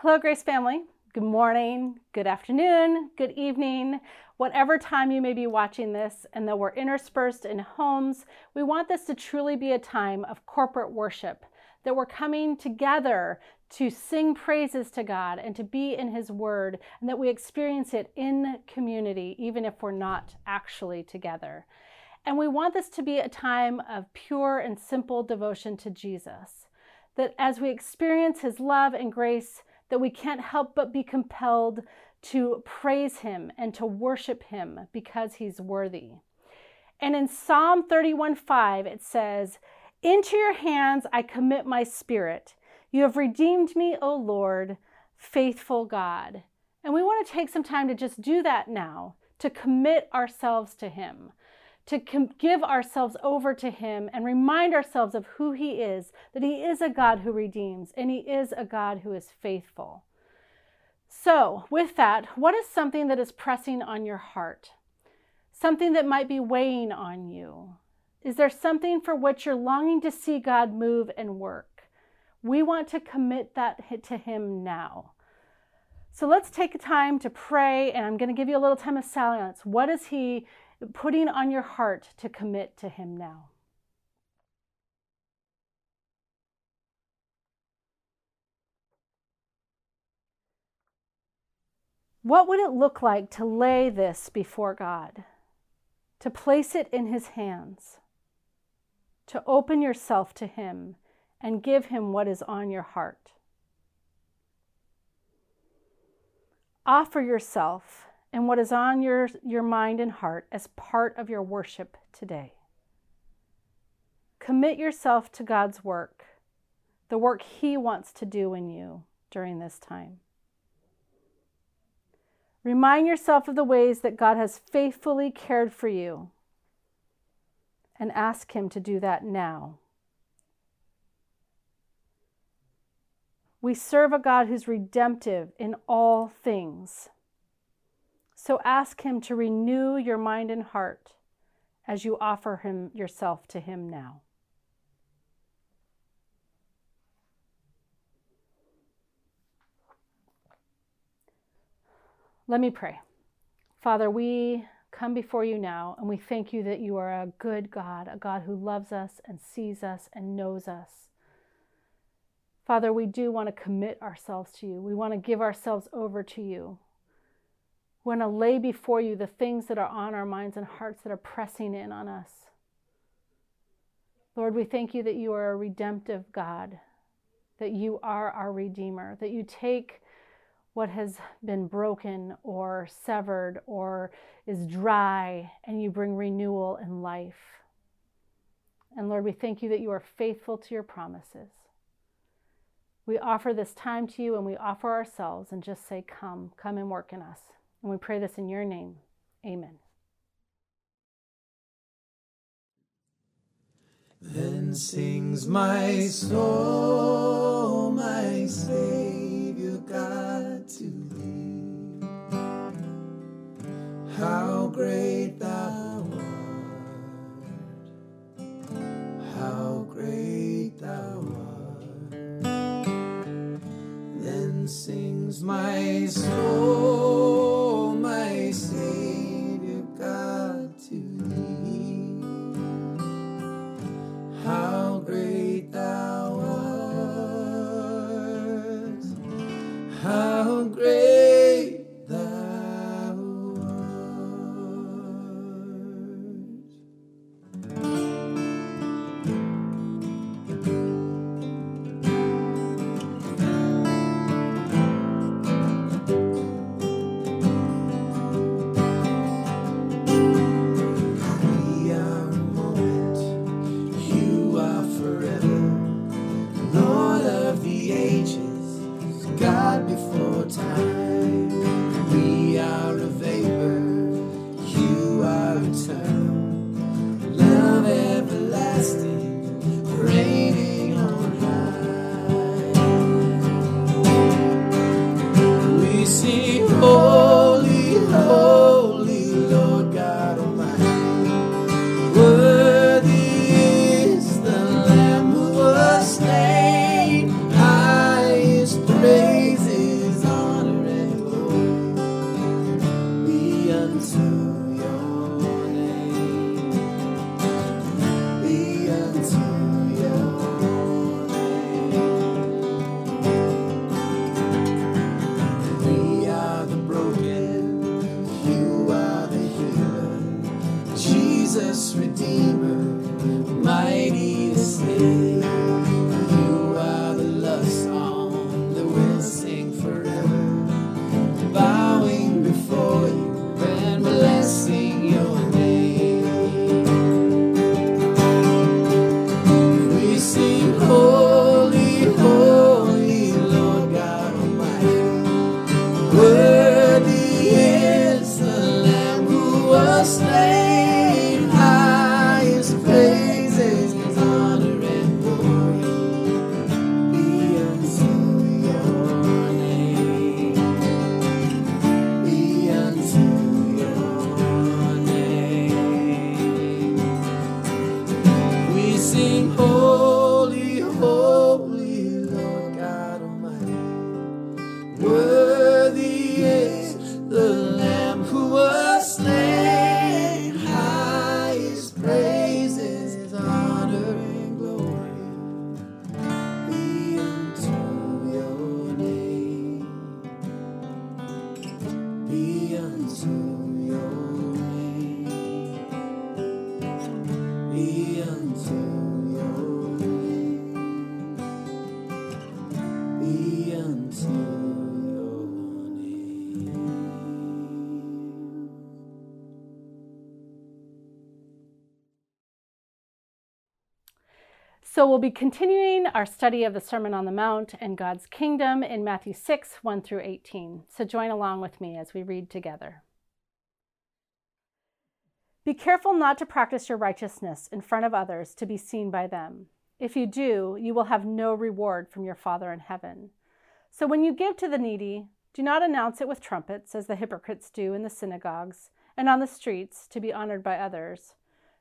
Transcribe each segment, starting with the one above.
Hello, Grace family. Good morning, good afternoon, good evening, whatever time you may be watching this. And though we're interspersed in homes, we want this to truly be a time of corporate worship, that we're coming together to sing praises to God and to be in His Word, and that we experience it in community, even if we're not actually together. And we want this to be a time of pure and simple devotion to Jesus. That as we experience His love and grace, that we can't help but be compelled to praise him and to worship him because he's worthy. And in Psalm 31:5 it says, "Into your hands I commit my spirit. You have redeemed me, O Lord, faithful God." And we want to take some time to just do that now, to commit ourselves to him to give ourselves over to Him and remind ourselves of who He is, that He is a God who redeems and He is a God who is faithful. So, with that, what is something that is pressing on your heart? Something that might be weighing on you? Is there something for which you're longing to see God move and work? We want to commit that to Him now. So let's take a time to pray, and I'm going to give you a little time of silence. What is He putting on your heart to commit to Him now. What would it look like to lay this before God? To place it in His hands? To open yourself to Him and give Him what is on your heart? Offer yourself and what is on your, your mind and heart as part of your worship today. Commit yourself to God's work, the work He wants to do in you during this time. Remind yourself of the ways that God has faithfully cared for you and ask Him to do that now. We serve a God who's redemptive in all things. So ask Him to renew your mind and heart as you offer Him yourself to Him now. Let me pray. Father, we come before you now and we thank you that you are a good God, a God who loves us and sees us and knows us. Father, we do want to commit ourselves to you. We want to give ourselves over to you. We want to lay before you the things that are on our minds and hearts that are pressing in on us. Lord, we thank you that you are a redemptive God, that you are our Redeemer, that you take what has been broken or severed or is dry and you bring renewal and life. And Lord, we thank you that you are faithful to your promises. We offer this time to you and we offer ourselves and just say, Come, come and work in us. And we pray this in your name. Amen. Then sings my soul, my Savior God to thee. How great thou art! How great thou art! Then sings my soul. We'll be continuing our study of the Sermon on the Mount and God's kingdom in Matthew 6, 1 through 18. So join along with me as we read together. Be careful not to practice your righteousness in front of others to be seen by them. If you do, you will have no reward from your Father in heaven. So when you give to the needy, do not announce it with trumpets, as the hypocrites do in the synagogues and on the streets to be honored by others.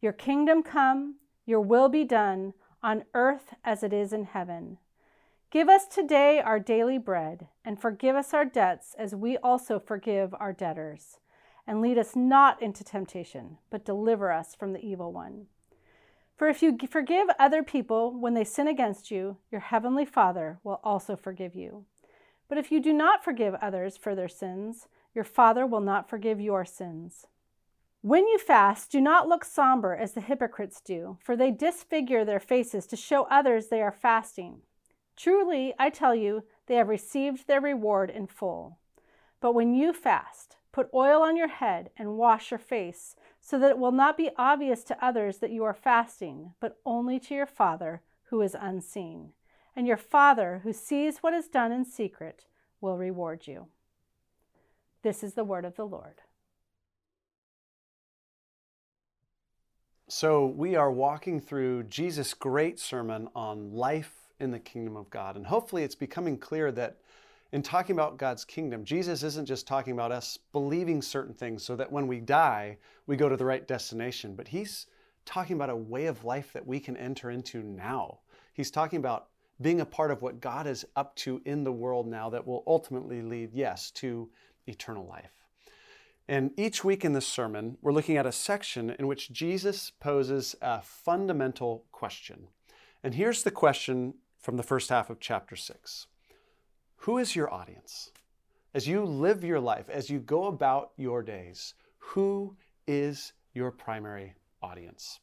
Your kingdom come, your will be done, on earth as it is in heaven. Give us today our daily bread, and forgive us our debts as we also forgive our debtors and lead us not into temptation, but deliver us from the evil one. For if you forgive other people when they sin against you, your heavenly Father will also forgive you. But if you do not forgive others for their sins, your Father will not forgive your sins. When you fast, do not look somber as the hypocrites do, for they disfigure their faces to show others they are fasting. Truly, I tell you, they have received their reward in full. But when you fast, Put oil on your head and wash your face, so that it will not be obvious to others that you are fasting, but only to your Father who is unseen. And your Father who sees what is done in secret will reward you. This is the word of the Lord. So, we are walking through Jesus' great sermon on life in the kingdom of God. And hopefully, it's becoming clear that in talking about God's kingdom, Jesus isn't just talking about us believing certain things so that when we die, we go to the right destination, but He's talking about a way of life that we can enter into now. He's talking about being a part of what God is up to in the world now that will ultimately lead, yes, to eternal life. And each week in this sermon, we're looking at a section in which Jesus poses a fundamental question. And here's the question from the first half of chapter 6 who is your audience? As you live your life, as you go about your days, who is your primary audience?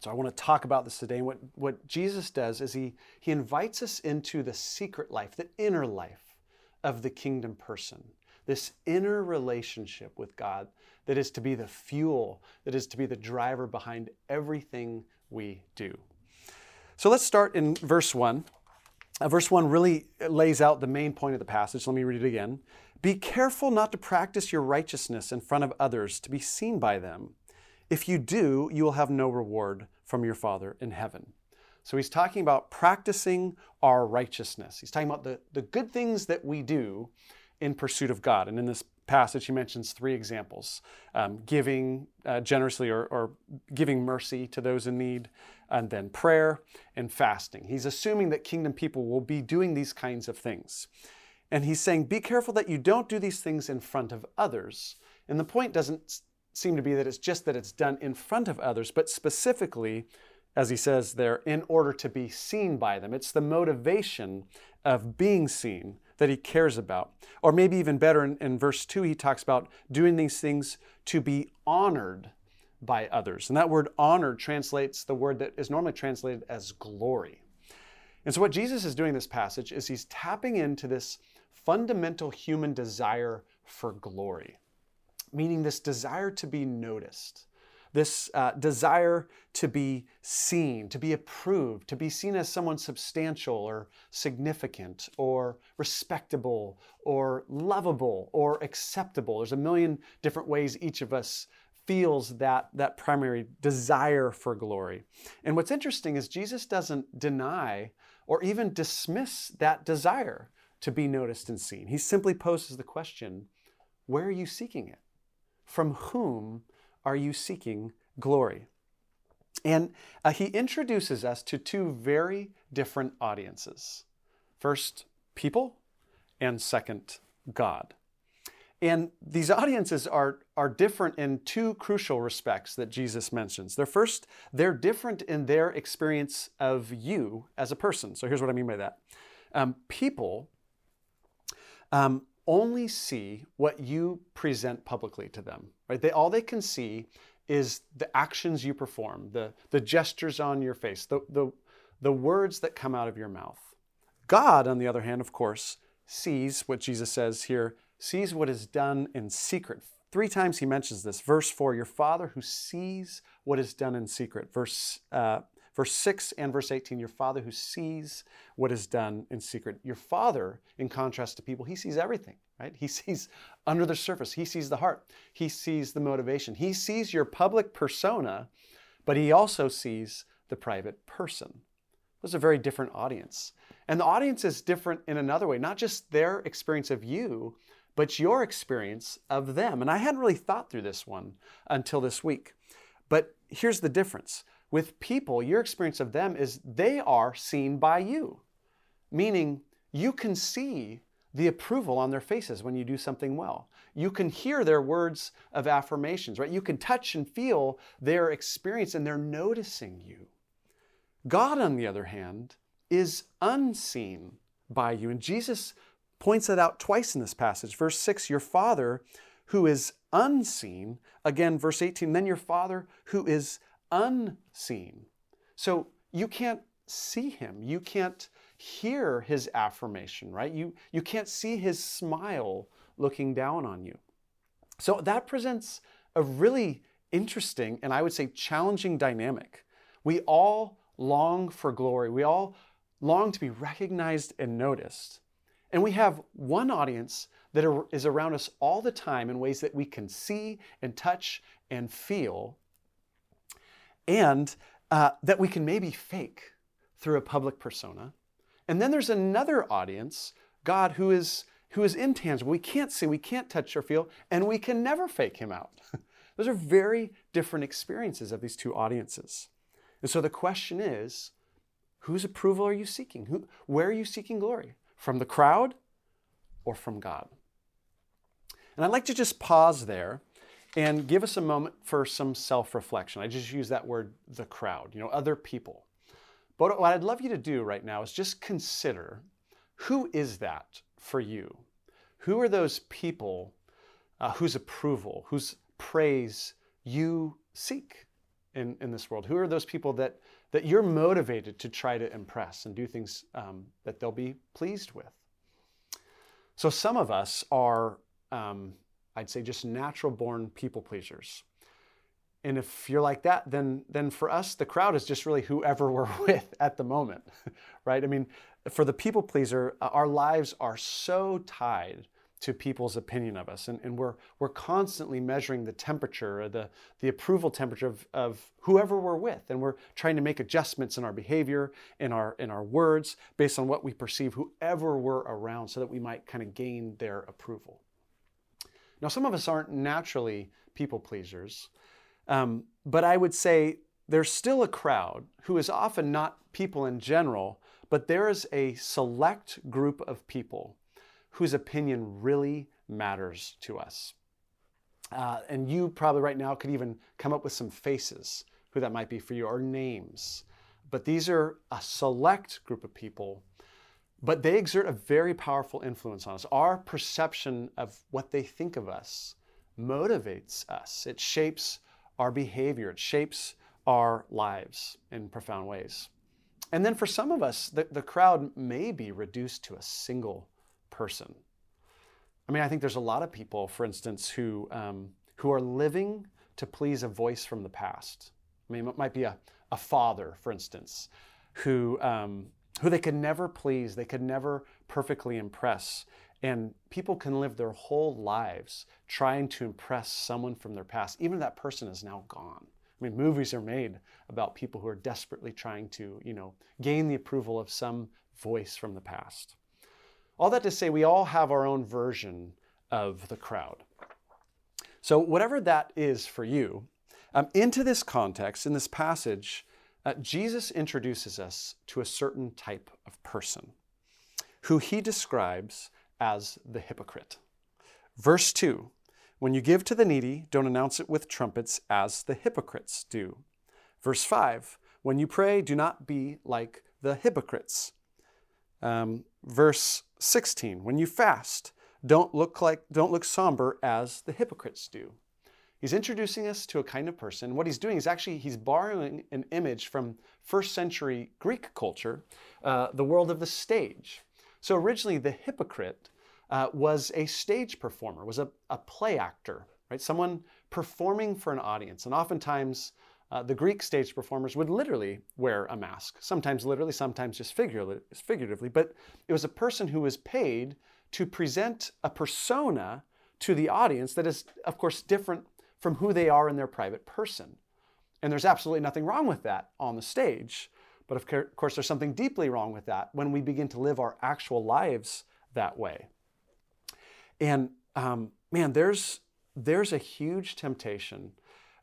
So I want to talk about this today. And what, what Jesus does is he, he invites us into the secret life, the inner life of the kingdom person, this inner relationship with God that is to be the fuel, that is to be the driver behind everything we do. So let's start in verse 1. Uh, verse 1 really lays out the main point of the passage. Let me read it again. Be careful not to practice your righteousness in front of others to be seen by them. If you do, you will have no reward from your Father in heaven. So he's talking about practicing our righteousness. He's talking about the, the good things that we do in pursuit of God. And in this passage, he mentions three examples um, giving uh, generously or, or giving mercy to those in need, and then prayer and fasting. He's assuming that kingdom people will be doing these kinds of things. And he's saying, be careful that you don't do these things in front of others. And the point doesn't seem to be that it's just that it's done in front of others, but specifically, as he says there, in order to be seen by them. It's the motivation of being seen that he cares about. Or maybe even better, in, in verse 2, he talks about doing these things to be honored by others. And that word honored translates the word that is normally translated as glory. And so, what Jesus is doing in this passage is he's tapping into this fundamental human desire for glory, meaning this desire to be noticed, this uh, desire to be seen, to be approved, to be seen as someone substantial or significant or respectable or lovable or acceptable. There's a million different ways each of us feels that, that primary desire for glory. And what's interesting is Jesus doesn't deny or even dismiss that desire to be noticed and seen. He simply poses the question where are you seeking it? From whom are you seeking glory? And uh, he introduces us to two very different audiences first, people, and second, God. And these audiences are, are different in two crucial respects that Jesus mentions. They're first, they're different in their experience of you as a person. So here's what I mean by that. Um, people um, only see what you present publicly to them, right? They, all they can see is the actions you perform, the, the gestures on your face, the, the, the words that come out of your mouth. God, on the other hand, of course, sees what Jesus says here sees what is done in secret. Three times he mentions this. Verse 4, your Father who sees what is done in secret. Verse, uh, verse 6 and verse 18, your Father who sees what is done in secret. Your Father, in contrast to people, he sees everything, right? He sees under the surface, he sees the heart, he sees the motivation, he sees your public persona, but he also sees the private person. Those are a very different audience. And the audience is different in another way, not just their experience of you, but your experience of them. And I hadn't really thought through this one until this week. But here's the difference with people, your experience of them is they are seen by you, meaning you can see the approval on their faces when you do something well. You can hear their words of affirmations, right? You can touch and feel their experience and they're noticing you. God, on the other hand, is unseen by you. And Jesus points that out twice in this passage. Verse 6, your Father who is unseen. Again, verse 18, then your Father who is unseen. So you can't see him. You can't hear his affirmation, right? You, you can't see his smile looking down on you. So that presents a really interesting and I would say challenging dynamic. We all long for glory. We all long to be recognized and noticed. And we have one audience that is around us all the time in ways that we can see and touch and feel, and uh, that we can maybe fake through a public persona. And then there's another audience, God, who is, who is intangible. We can't see, we can't touch or feel, and we can never fake him out. Those are very different experiences of these two audiences. And so the question is whose approval are you seeking? Who, where are you seeking glory? From the crowd or from God? And I'd like to just pause there and give us a moment for some self reflection. I just use that word, the crowd, you know, other people. But what I'd love you to do right now is just consider who is that for you? Who are those people uh, whose approval, whose praise you seek in, in this world? Who are those people that that you're motivated to try to impress and do things um, that they'll be pleased with. So some of us are, um, I'd say, just natural born people pleasers. And if you're like that, then then for us, the crowd is just really whoever we're with at the moment, right? I mean, for the people pleaser, uh, our lives are so tied to people's opinion of us. And, and we're, we're constantly measuring the temperature, the, the approval temperature of, of whoever we're with. And we're trying to make adjustments in our behavior, in our, in our words, based on what we perceive whoever we're around so that we might kind of gain their approval. Now, some of us aren't naturally people pleasers, um, but I would say there's still a crowd who is often not people in general, but there is a select group of people whose opinion really matters to us. Uh, and you probably right now could even come up with some faces who that might be for you or names. But these are a select group of people, but they exert a very powerful influence on us. Our perception of what they think of us motivates us, it shapes our behavior, it shapes our lives in profound ways. And then for some of us, the, the crowd may be reduced to a single person. I mean, I think there's a lot of people, for instance, who, um, who are living to please a voice from the past. I mean, it might be a, a father, for instance, who, um, who they could never please, they could never perfectly impress. And people can live their whole lives trying to impress someone from their past, even if that person is now gone. I mean, movies are made about people who are desperately trying to, you know, gain the approval of some voice from the past. All that to say, we all have our own version of the crowd. So, whatever that is for you, um, into this context, in this passage, uh, Jesus introduces us to a certain type of person who he describes as the hypocrite. Verse 2 When you give to the needy, don't announce it with trumpets as the hypocrites do. Verse 5 When you pray, do not be like the hypocrites. Um, verse 16 When you fast, don't look like don't look somber as the hypocrites do. He's introducing us to a kind of person. What he's doing is actually he's borrowing an image from first century Greek culture, uh, the world of the stage. So originally, the hypocrite uh, was a stage performer, was a, a, play actor, right? Someone performing for an audience. And oftentimes, uh, the Greek stage performers would literally wear a mask, sometimes literally, sometimes just figuratively. But it was a person who was paid to present a persona to the audience that is, of course, different from who they are in their private person. And there's absolutely nothing wrong with that on the stage. But of course, there's something deeply wrong with that when we begin to live our actual lives that way. And um, man, there's there's a huge temptation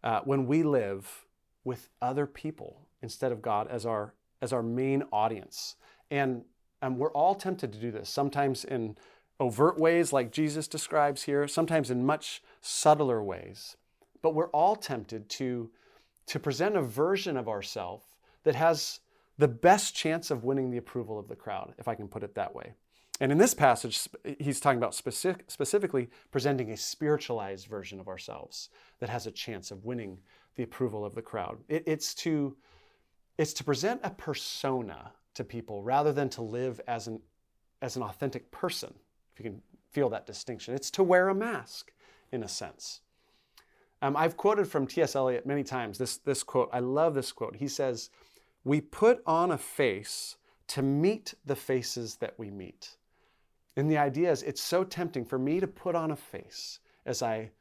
uh, when we live with other people instead of God as our as our main audience. And um, we're all tempted to do this. Sometimes in overt ways, like Jesus describes here. Sometimes in much subtler ways. But we're all tempted to to present a version of ourselves that has the best chance of winning the approval of the crowd, if I can put it that way. And in this passage, he's talking about specific, specifically presenting a spiritualized version of ourselves that has a chance of winning the approval of the crowd. It, it's, to, it's to present a persona to people rather than to live as an, as an authentic person, if you can feel that distinction. It's to wear a mask, in a sense. Um, I've quoted from T.S. Eliot many times this, this quote. I love this quote. He says, We put on a face to meet the faces that we meet. And the idea is it's so tempting for me to put on a face as I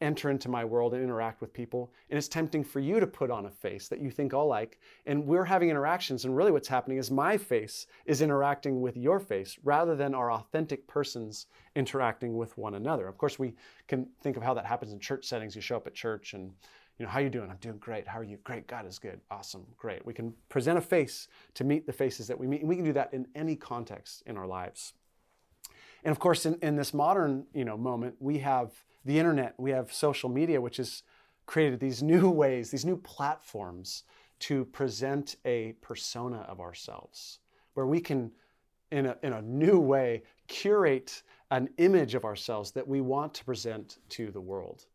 enter into my world and interact with people. And it's tempting for you to put on a face that you think I'll like. And we're having interactions. And really, what's happening is my face is interacting with your face rather than our authentic persons interacting with one another. Of course, we can think of how that happens in church settings. You show up at church and you know, how you doing? I'm doing great. How are you? Great. God is good. Awesome. Great. We can present a face to meet the faces that we meet. And we can do that in any context in our lives. And of course, in, in this modern, you know, moment, we have the internet, we have social media, which has created these new ways, these new platforms to present a persona of ourselves, where we can, in a, in a new way, curate an image of ourselves that we want to present to the world.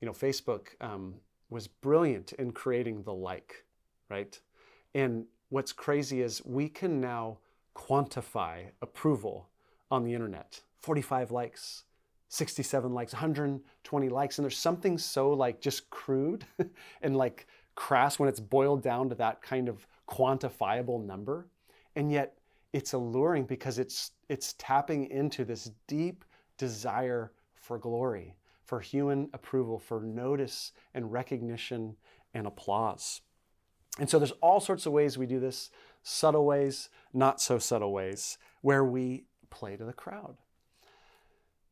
You know, Facebook um, was brilliant in creating the like, right? And what's crazy is we can now quantify approval on the internet 45 likes, 67 likes, 120 likes. And there's something so like just crude and like crass when it's boiled down to that kind of quantifiable number. And yet it's alluring because it's it's tapping into this deep desire for glory, for human approval, for notice and recognition and applause. And so there's all sorts of ways we do this, subtle ways, not so subtle ways, where we play to the crowd.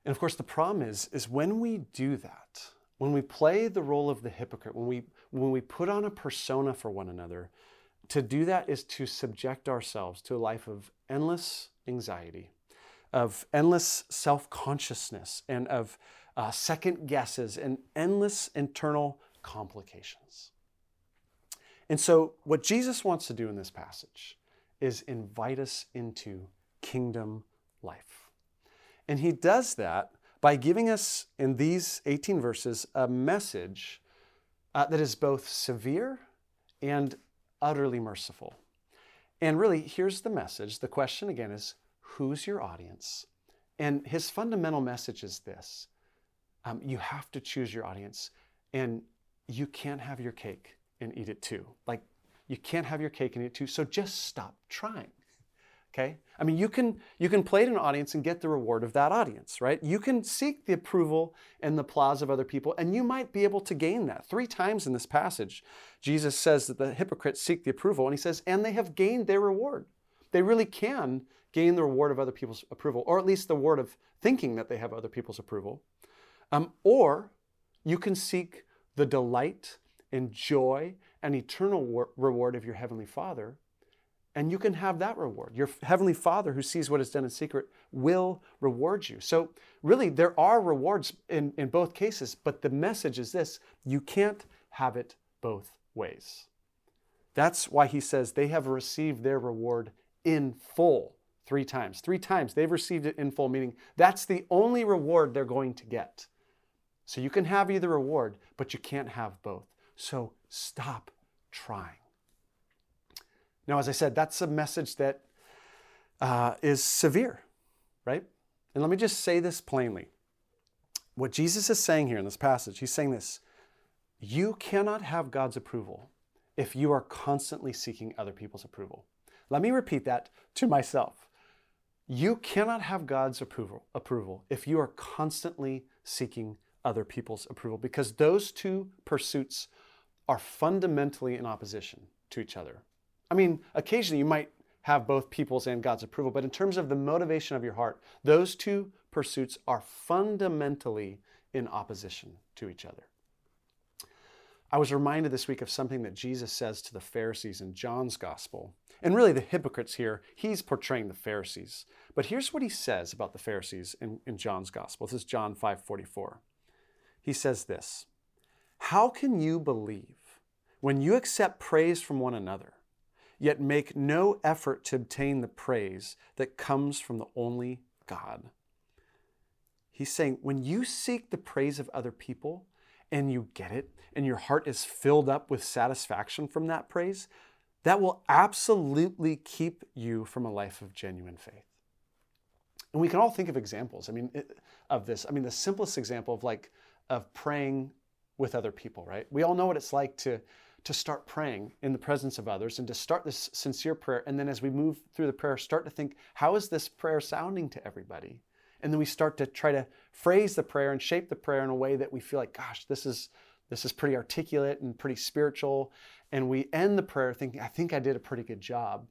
And of course, the problem is, is when we do that, when we play the role of the hypocrite, when we, when we put on a persona for one another, to do that is to subject ourselves to a life of endless anxiety, of endless self consciousness, and of uh, second guesses and endless internal complications. And so, what Jesus wants to do in this passage is invite us into kingdom life. And he does that by giving us in these 18 verses a message uh, that is both severe and utterly merciful. And really, here's the message. The question again is who's your audience? And his fundamental message is this um, you have to choose your audience. And you can't have your cake and eat it too. Like, you can't have your cake and eat it too, so just stop trying. Okay? I mean, you can you can play to an audience and get the reward of that audience, right? You can seek the approval and the applause of other people, and you might be able to gain that. Three times in this passage, Jesus says that the hypocrites seek the approval, and he says, and they have gained their reward. They really can gain the reward of other people's approval, or at least the word of thinking that they have other people's approval. Um, or you can seek the delight and joy and eternal reward of your Heavenly Father and you can have that reward. Your heavenly Father, who sees what is done in secret, will reward you. So, really, there are rewards in, in both cases, but the message is this you can't have it both ways. That's why he says they have received their reward in full three times. Three times they've received it in full, meaning that's the only reward they're going to get. So, you can have either reward, but you can't have both. So, stop trying. Now, as I said, that's a message that uh, is severe, right? And let me just say this plainly. What Jesus is saying here in this passage, he's saying this you cannot have God's approval if you are constantly seeking other people's approval. Let me repeat that to myself. You cannot have God's approval, approval if you are constantly seeking other people's approval because those two pursuits are fundamentally in opposition to each other. I mean, occasionally you might have both people's and God's approval, but in terms of the motivation of your heart, those two pursuits are fundamentally in opposition to each other. I was reminded this week of something that Jesus says to the Pharisees in John's gospel. And really, the hypocrites here, he's portraying the Pharisees. But here's what he says about the Pharisees in, in John's gospel. This is John 5 44. He says this How can you believe when you accept praise from one another? Yet make no effort to obtain the praise that comes from the only God. He's saying, when you seek the praise of other people and you get it, and your heart is filled up with satisfaction from that praise, that will absolutely keep you from a life of genuine faith. And we can all think of examples. I mean, of this. I mean, the simplest example of like of praying with other people, right? We all know what it's like to to start praying in the presence of others and to start this sincere prayer. And then as we move through the prayer, start to think, how is this prayer sounding to everybody? And then we start to try to phrase the prayer and shape the prayer in a way that we feel like, gosh, this is this is pretty articulate and pretty spiritual. And we end the prayer thinking, I think I did a pretty good job.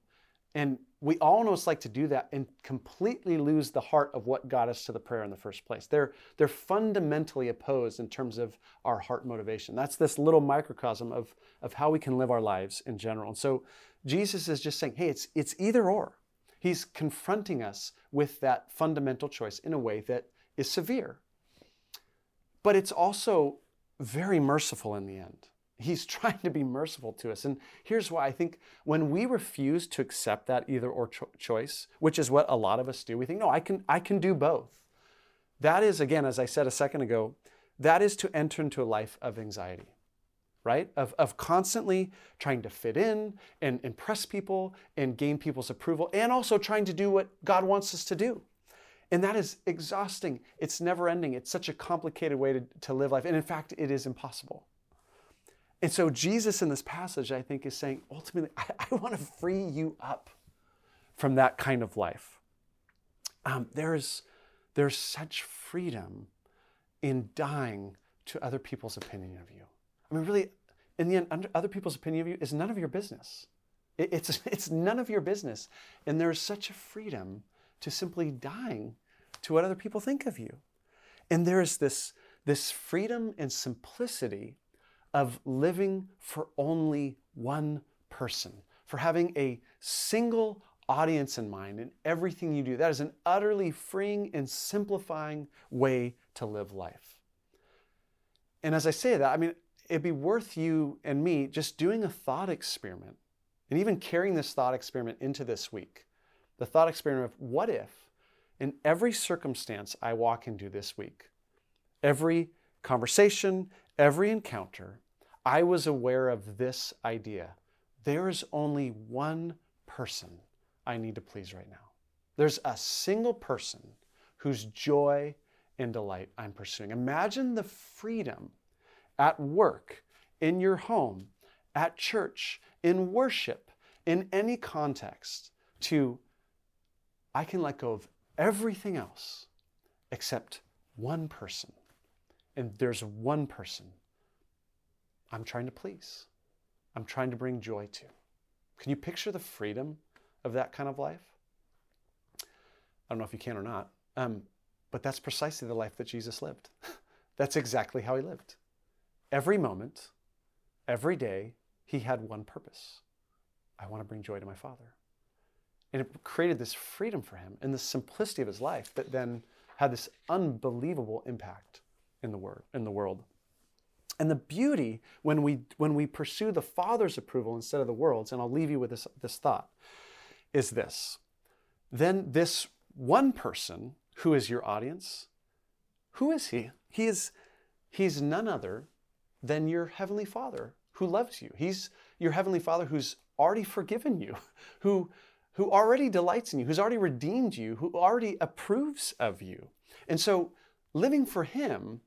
And we almost like to do that and completely lose the heart of what got us to the prayer in the first place. They're, they're fundamentally opposed in terms of our heart motivation. That's this little microcosm of, of how we can live our lives in general. And so Jesus is just saying, hey, it's, it's either or. He's confronting us with that fundamental choice in a way that is severe. But it's also very merciful in the end. He's trying to be merciful to us. And here's why I think when we refuse to accept that either or cho- choice, which is what a lot of us do, we think, no, I can, I can do both. That is, again, as I said a second ago, that is to enter into a life of anxiety, right? Of, of constantly trying to fit in and impress people and gain people's approval, and also trying to do what God wants us to do. And that is exhausting. It's never ending. It's such a complicated way to, to live life. And in fact, it is impossible. And so Jesus in this passage, I think, is saying, ultimately, I, I want to free you up from that kind of life. Um, there's, there's such freedom in dying to other people's opinion of you. I mean, really, in the end, other people's opinion of you is none of your business. It, it's, it's none of your business. And there's such a freedom to simply dying to what other people think of you. And there's this, this freedom and simplicity of living for only one person, for having a single audience in mind in everything you do. That is an utterly freeing and simplifying way to live life. And as I say that, I mean, it'd be worth you and me just doing a thought experiment and even carrying this thought experiment into this week. The thought experiment of what if, in every circumstance I walk into this week, every conversation, every encounter, I was aware of this idea. There is only one person I need to please right now. There's a single person whose joy and delight I'm pursuing. Imagine the freedom at work in your home, at church, in worship, in any context, to I can let go of everything else except one person. And there's one person I'm trying to please, I'm trying to bring joy to. Can you picture the freedom of that kind of life? I don't know if you can or not, um, but that's precisely the life that Jesus lived. that's exactly how he lived. Every moment, every day, he had one purpose I want to bring joy to my Father. And it created this freedom for him and the simplicity of his life that then had this unbelievable impact in the, in the world. And the beauty when we, when we pursue the Father's approval instead of the world's, and I'll leave you with this, this thought, is this. Then this one person who is your audience, who is he? He is he's none other than your heavenly Father who loves you. He's your heavenly Father who's already forgiven you, who who already delights in you, who's already redeemed you, who already approves of you. And so living for him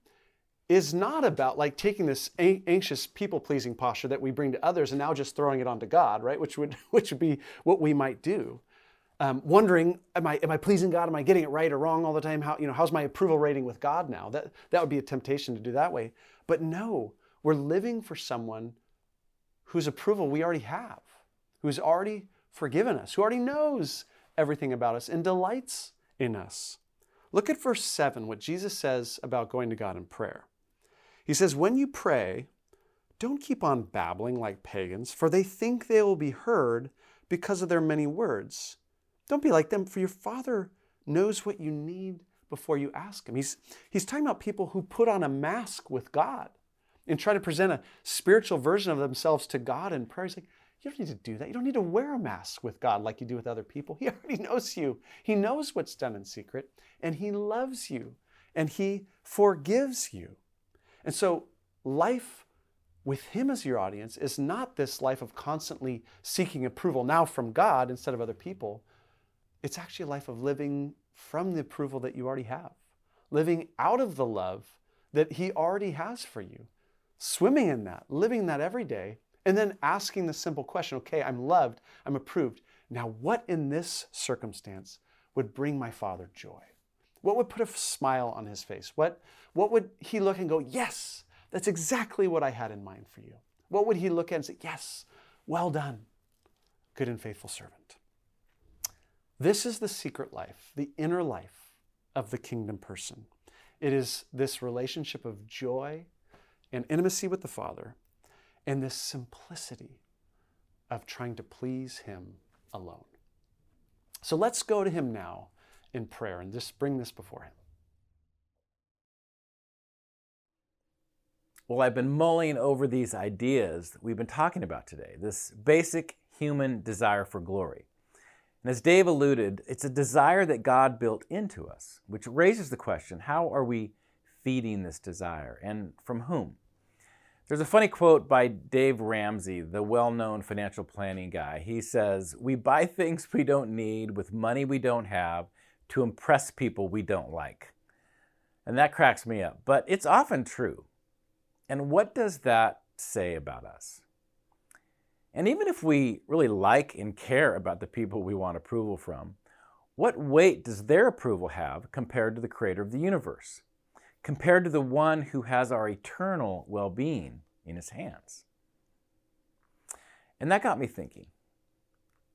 is not about like taking this anxious people-pleasing posture that we bring to others and now just throwing it onto God, right? Which would which would be what we might do. Um, wondering, am I am I pleasing God? Am I getting it right or wrong all the time? How you know how's my approval rating with God now? That that would be a temptation to do that way. But no, we're living for someone whose approval we already have, who's already forgiven us, who already knows everything about us and delights in us. Look at verse 7, what Jesus says about going to God in prayer. He says, When you pray, don't keep on babbling like pagans, for they think they will be heard because of their many words. Don't be like them, for your Father knows what you need before you ask Him. He's, he's talking about people who put on a mask with God and try to present a spiritual version of themselves to God in prayer. He's like, you don't need to do that. You don't need to wear a mask with God like you do with other people. He already knows you. He knows what's done in secret, and He loves you, and He forgives you. And so, life with Him as your audience is not this life of constantly seeking approval now from God instead of other people. It's actually a life of living from the approval that you already have, living out of the love that He already has for you, swimming in that, living that every day, and then asking the simple question okay, I'm loved, I'm approved. Now, what in this circumstance would bring my Father joy? What would put a smile on his face? What, what would he look and go, Yes, that's exactly what I had in mind for you? What would he look at and say, Yes, well done, good and faithful servant? This is the secret life, the inner life of the kingdom person. It is this relationship of joy and intimacy with the Father and this simplicity of trying to please Him alone. So let's go to Him now in prayer and just bring this before Him. Well, I've been mulling over these ideas that we've been talking about today, this basic human desire for glory. And as Dave alluded, it's a desire that God built into us, which raises the question how are we feeding this desire and from whom? There's a funny quote by Dave Ramsey, the well known financial planning guy. He says, We buy things we don't need with money we don't have to impress people we don't like. And that cracks me up, but it's often true. And what does that say about us? And even if we really like and care about the people we want approval from, what weight does their approval have compared to the creator of the universe, compared to the one who has our eternal well being in his hands? And that got me thinking.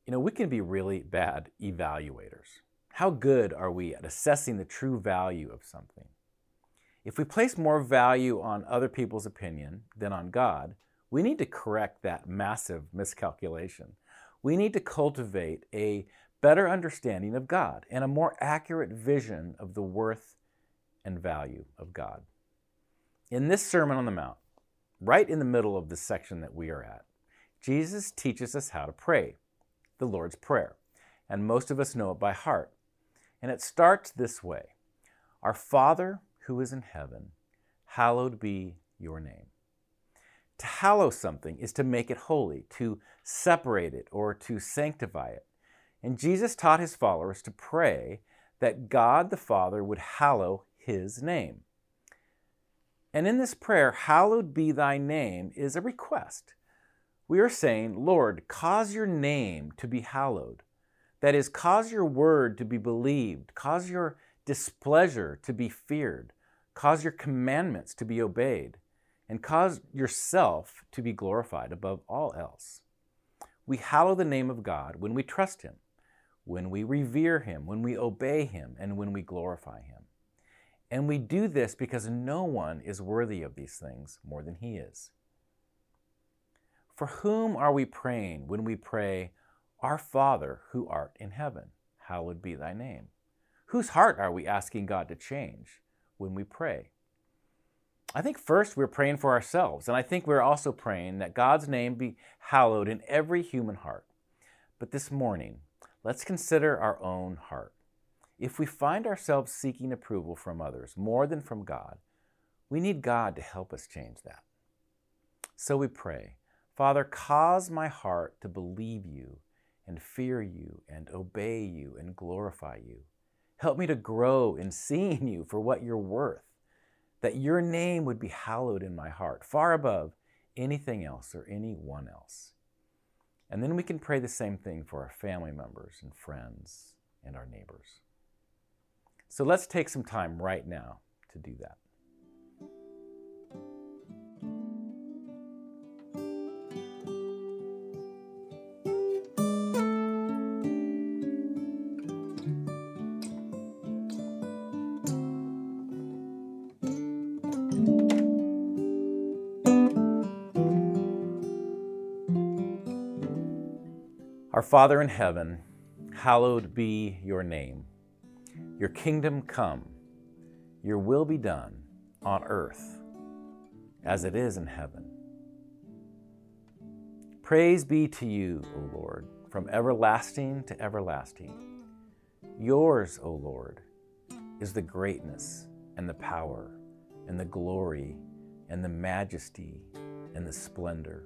You know, we can be really bad evaluators. How good are we at assessing the true value of something? If we place more value on other people's opinion than on God, we need to correct that massive miscalculation. We need to cultivate a better understanding of God and a more accurate vision of the worth and value of God. In this Sermon on the Mount, right in the middle of the section that we are at, Jesus teaches us how to pray, the Lord's Prayer, and most of us know it by heart. And it starts this way Our Father who is in heaven, hallowed be your name. To hallow something is to make it holy, to separate it, or to sanctify it. And Jesus taught his followers to pray that God the Father would hallow his name. And in this prayer, hallowed be thy name, is a request. We are saying, Lord, cause your name to be hallowed. That is, cause your word to be believed, cause your displeasure to be feared, cause your commandments to be obeyed, and cause yourself to be glorified above all else. We hallow the name of God when we trust Him, when we revere Him, when we obey Him, and when we glorify Him. And we do this because no one is worthy of these things more than He is. For whom are we praying when we pray, Our Father who art in heaven, hallowed be thy name? Whose heart are we asking God to change when we pray? I think first we're praying for ourselves, and I think we're also praying that God's name be hallowed in every human heart. But this morning, let's consider our own heart. If we find ourselves seeking approval from others more than from God, we need God to help us change that. So we pray, Father, cause my heart to believe you and fear you and obey you and glorify you. Help me to grow in seeing you for what you're worth that your name would be hallowed in my heart, far above anything else or anyone else. And then we can pray the same thing for our family members and friends and our neighbors. So let's take some time right now to do that. Father in heaven, hallowed be your name. Your kingdom come, your will be done on earth as it is in heaven. Praise be to you, O Lord, from everlasting to everlasting. Yours, O Lord, is the greatness and the power and the glory and the majesty and the splendor.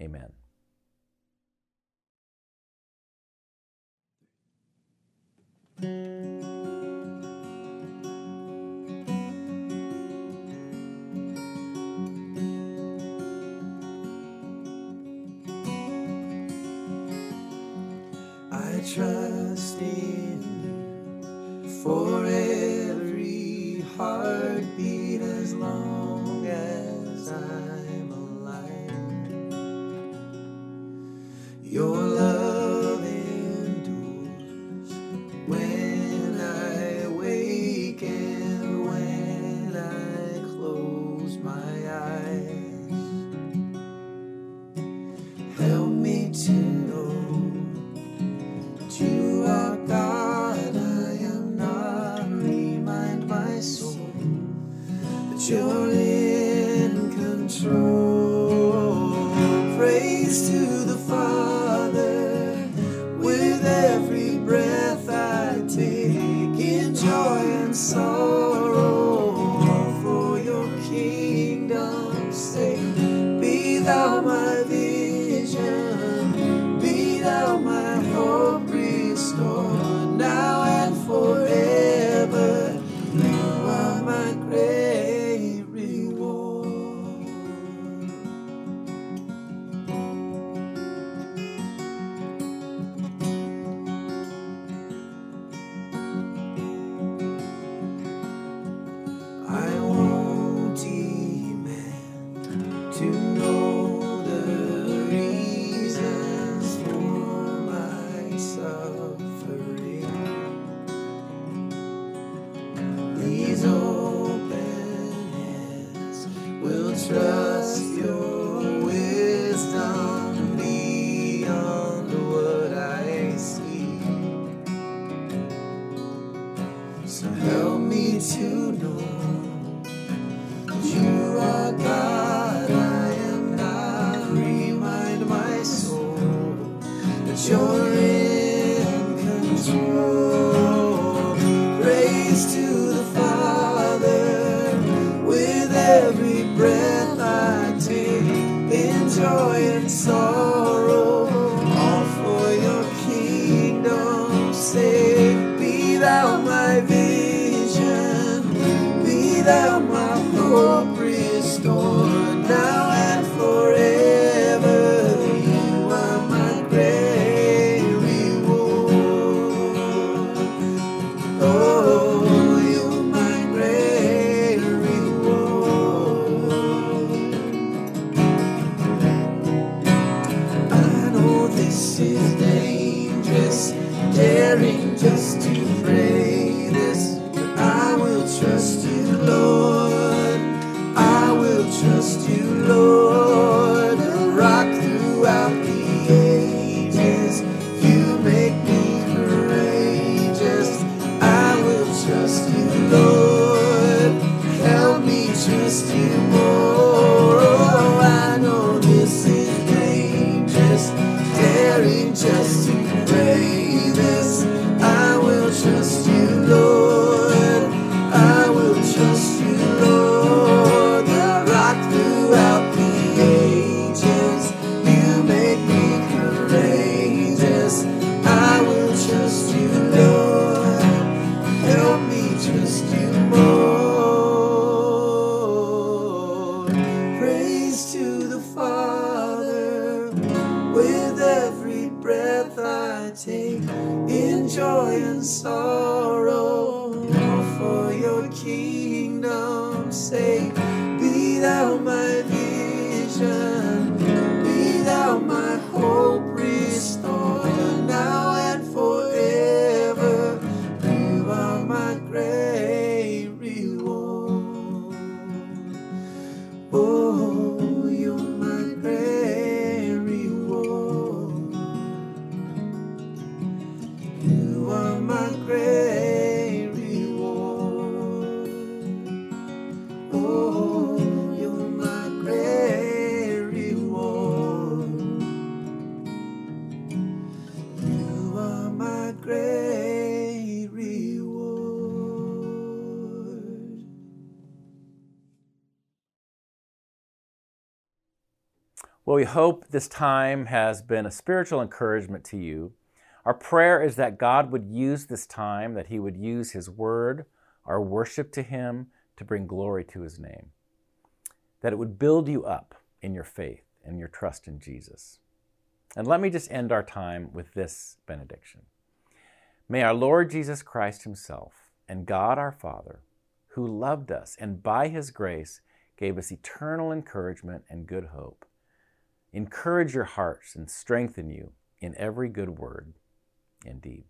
Amen. I trust in you for every heartbeat as long as I'm Your you, Well, we hope this time has been a spiritual encouragement to you. Our prayer is that God would use this time, that He would use His word, our worship to Him, to bring glory to His name. That it would build you up in your faith and your trust in Jesus. And let me just end our time with this benediction. May our Lord Jesus Christ Himself and God our Father, who loved us and by His grace gave us eternal encouragement and good hope, encourage your hearts and strengthen you in every good word and deed.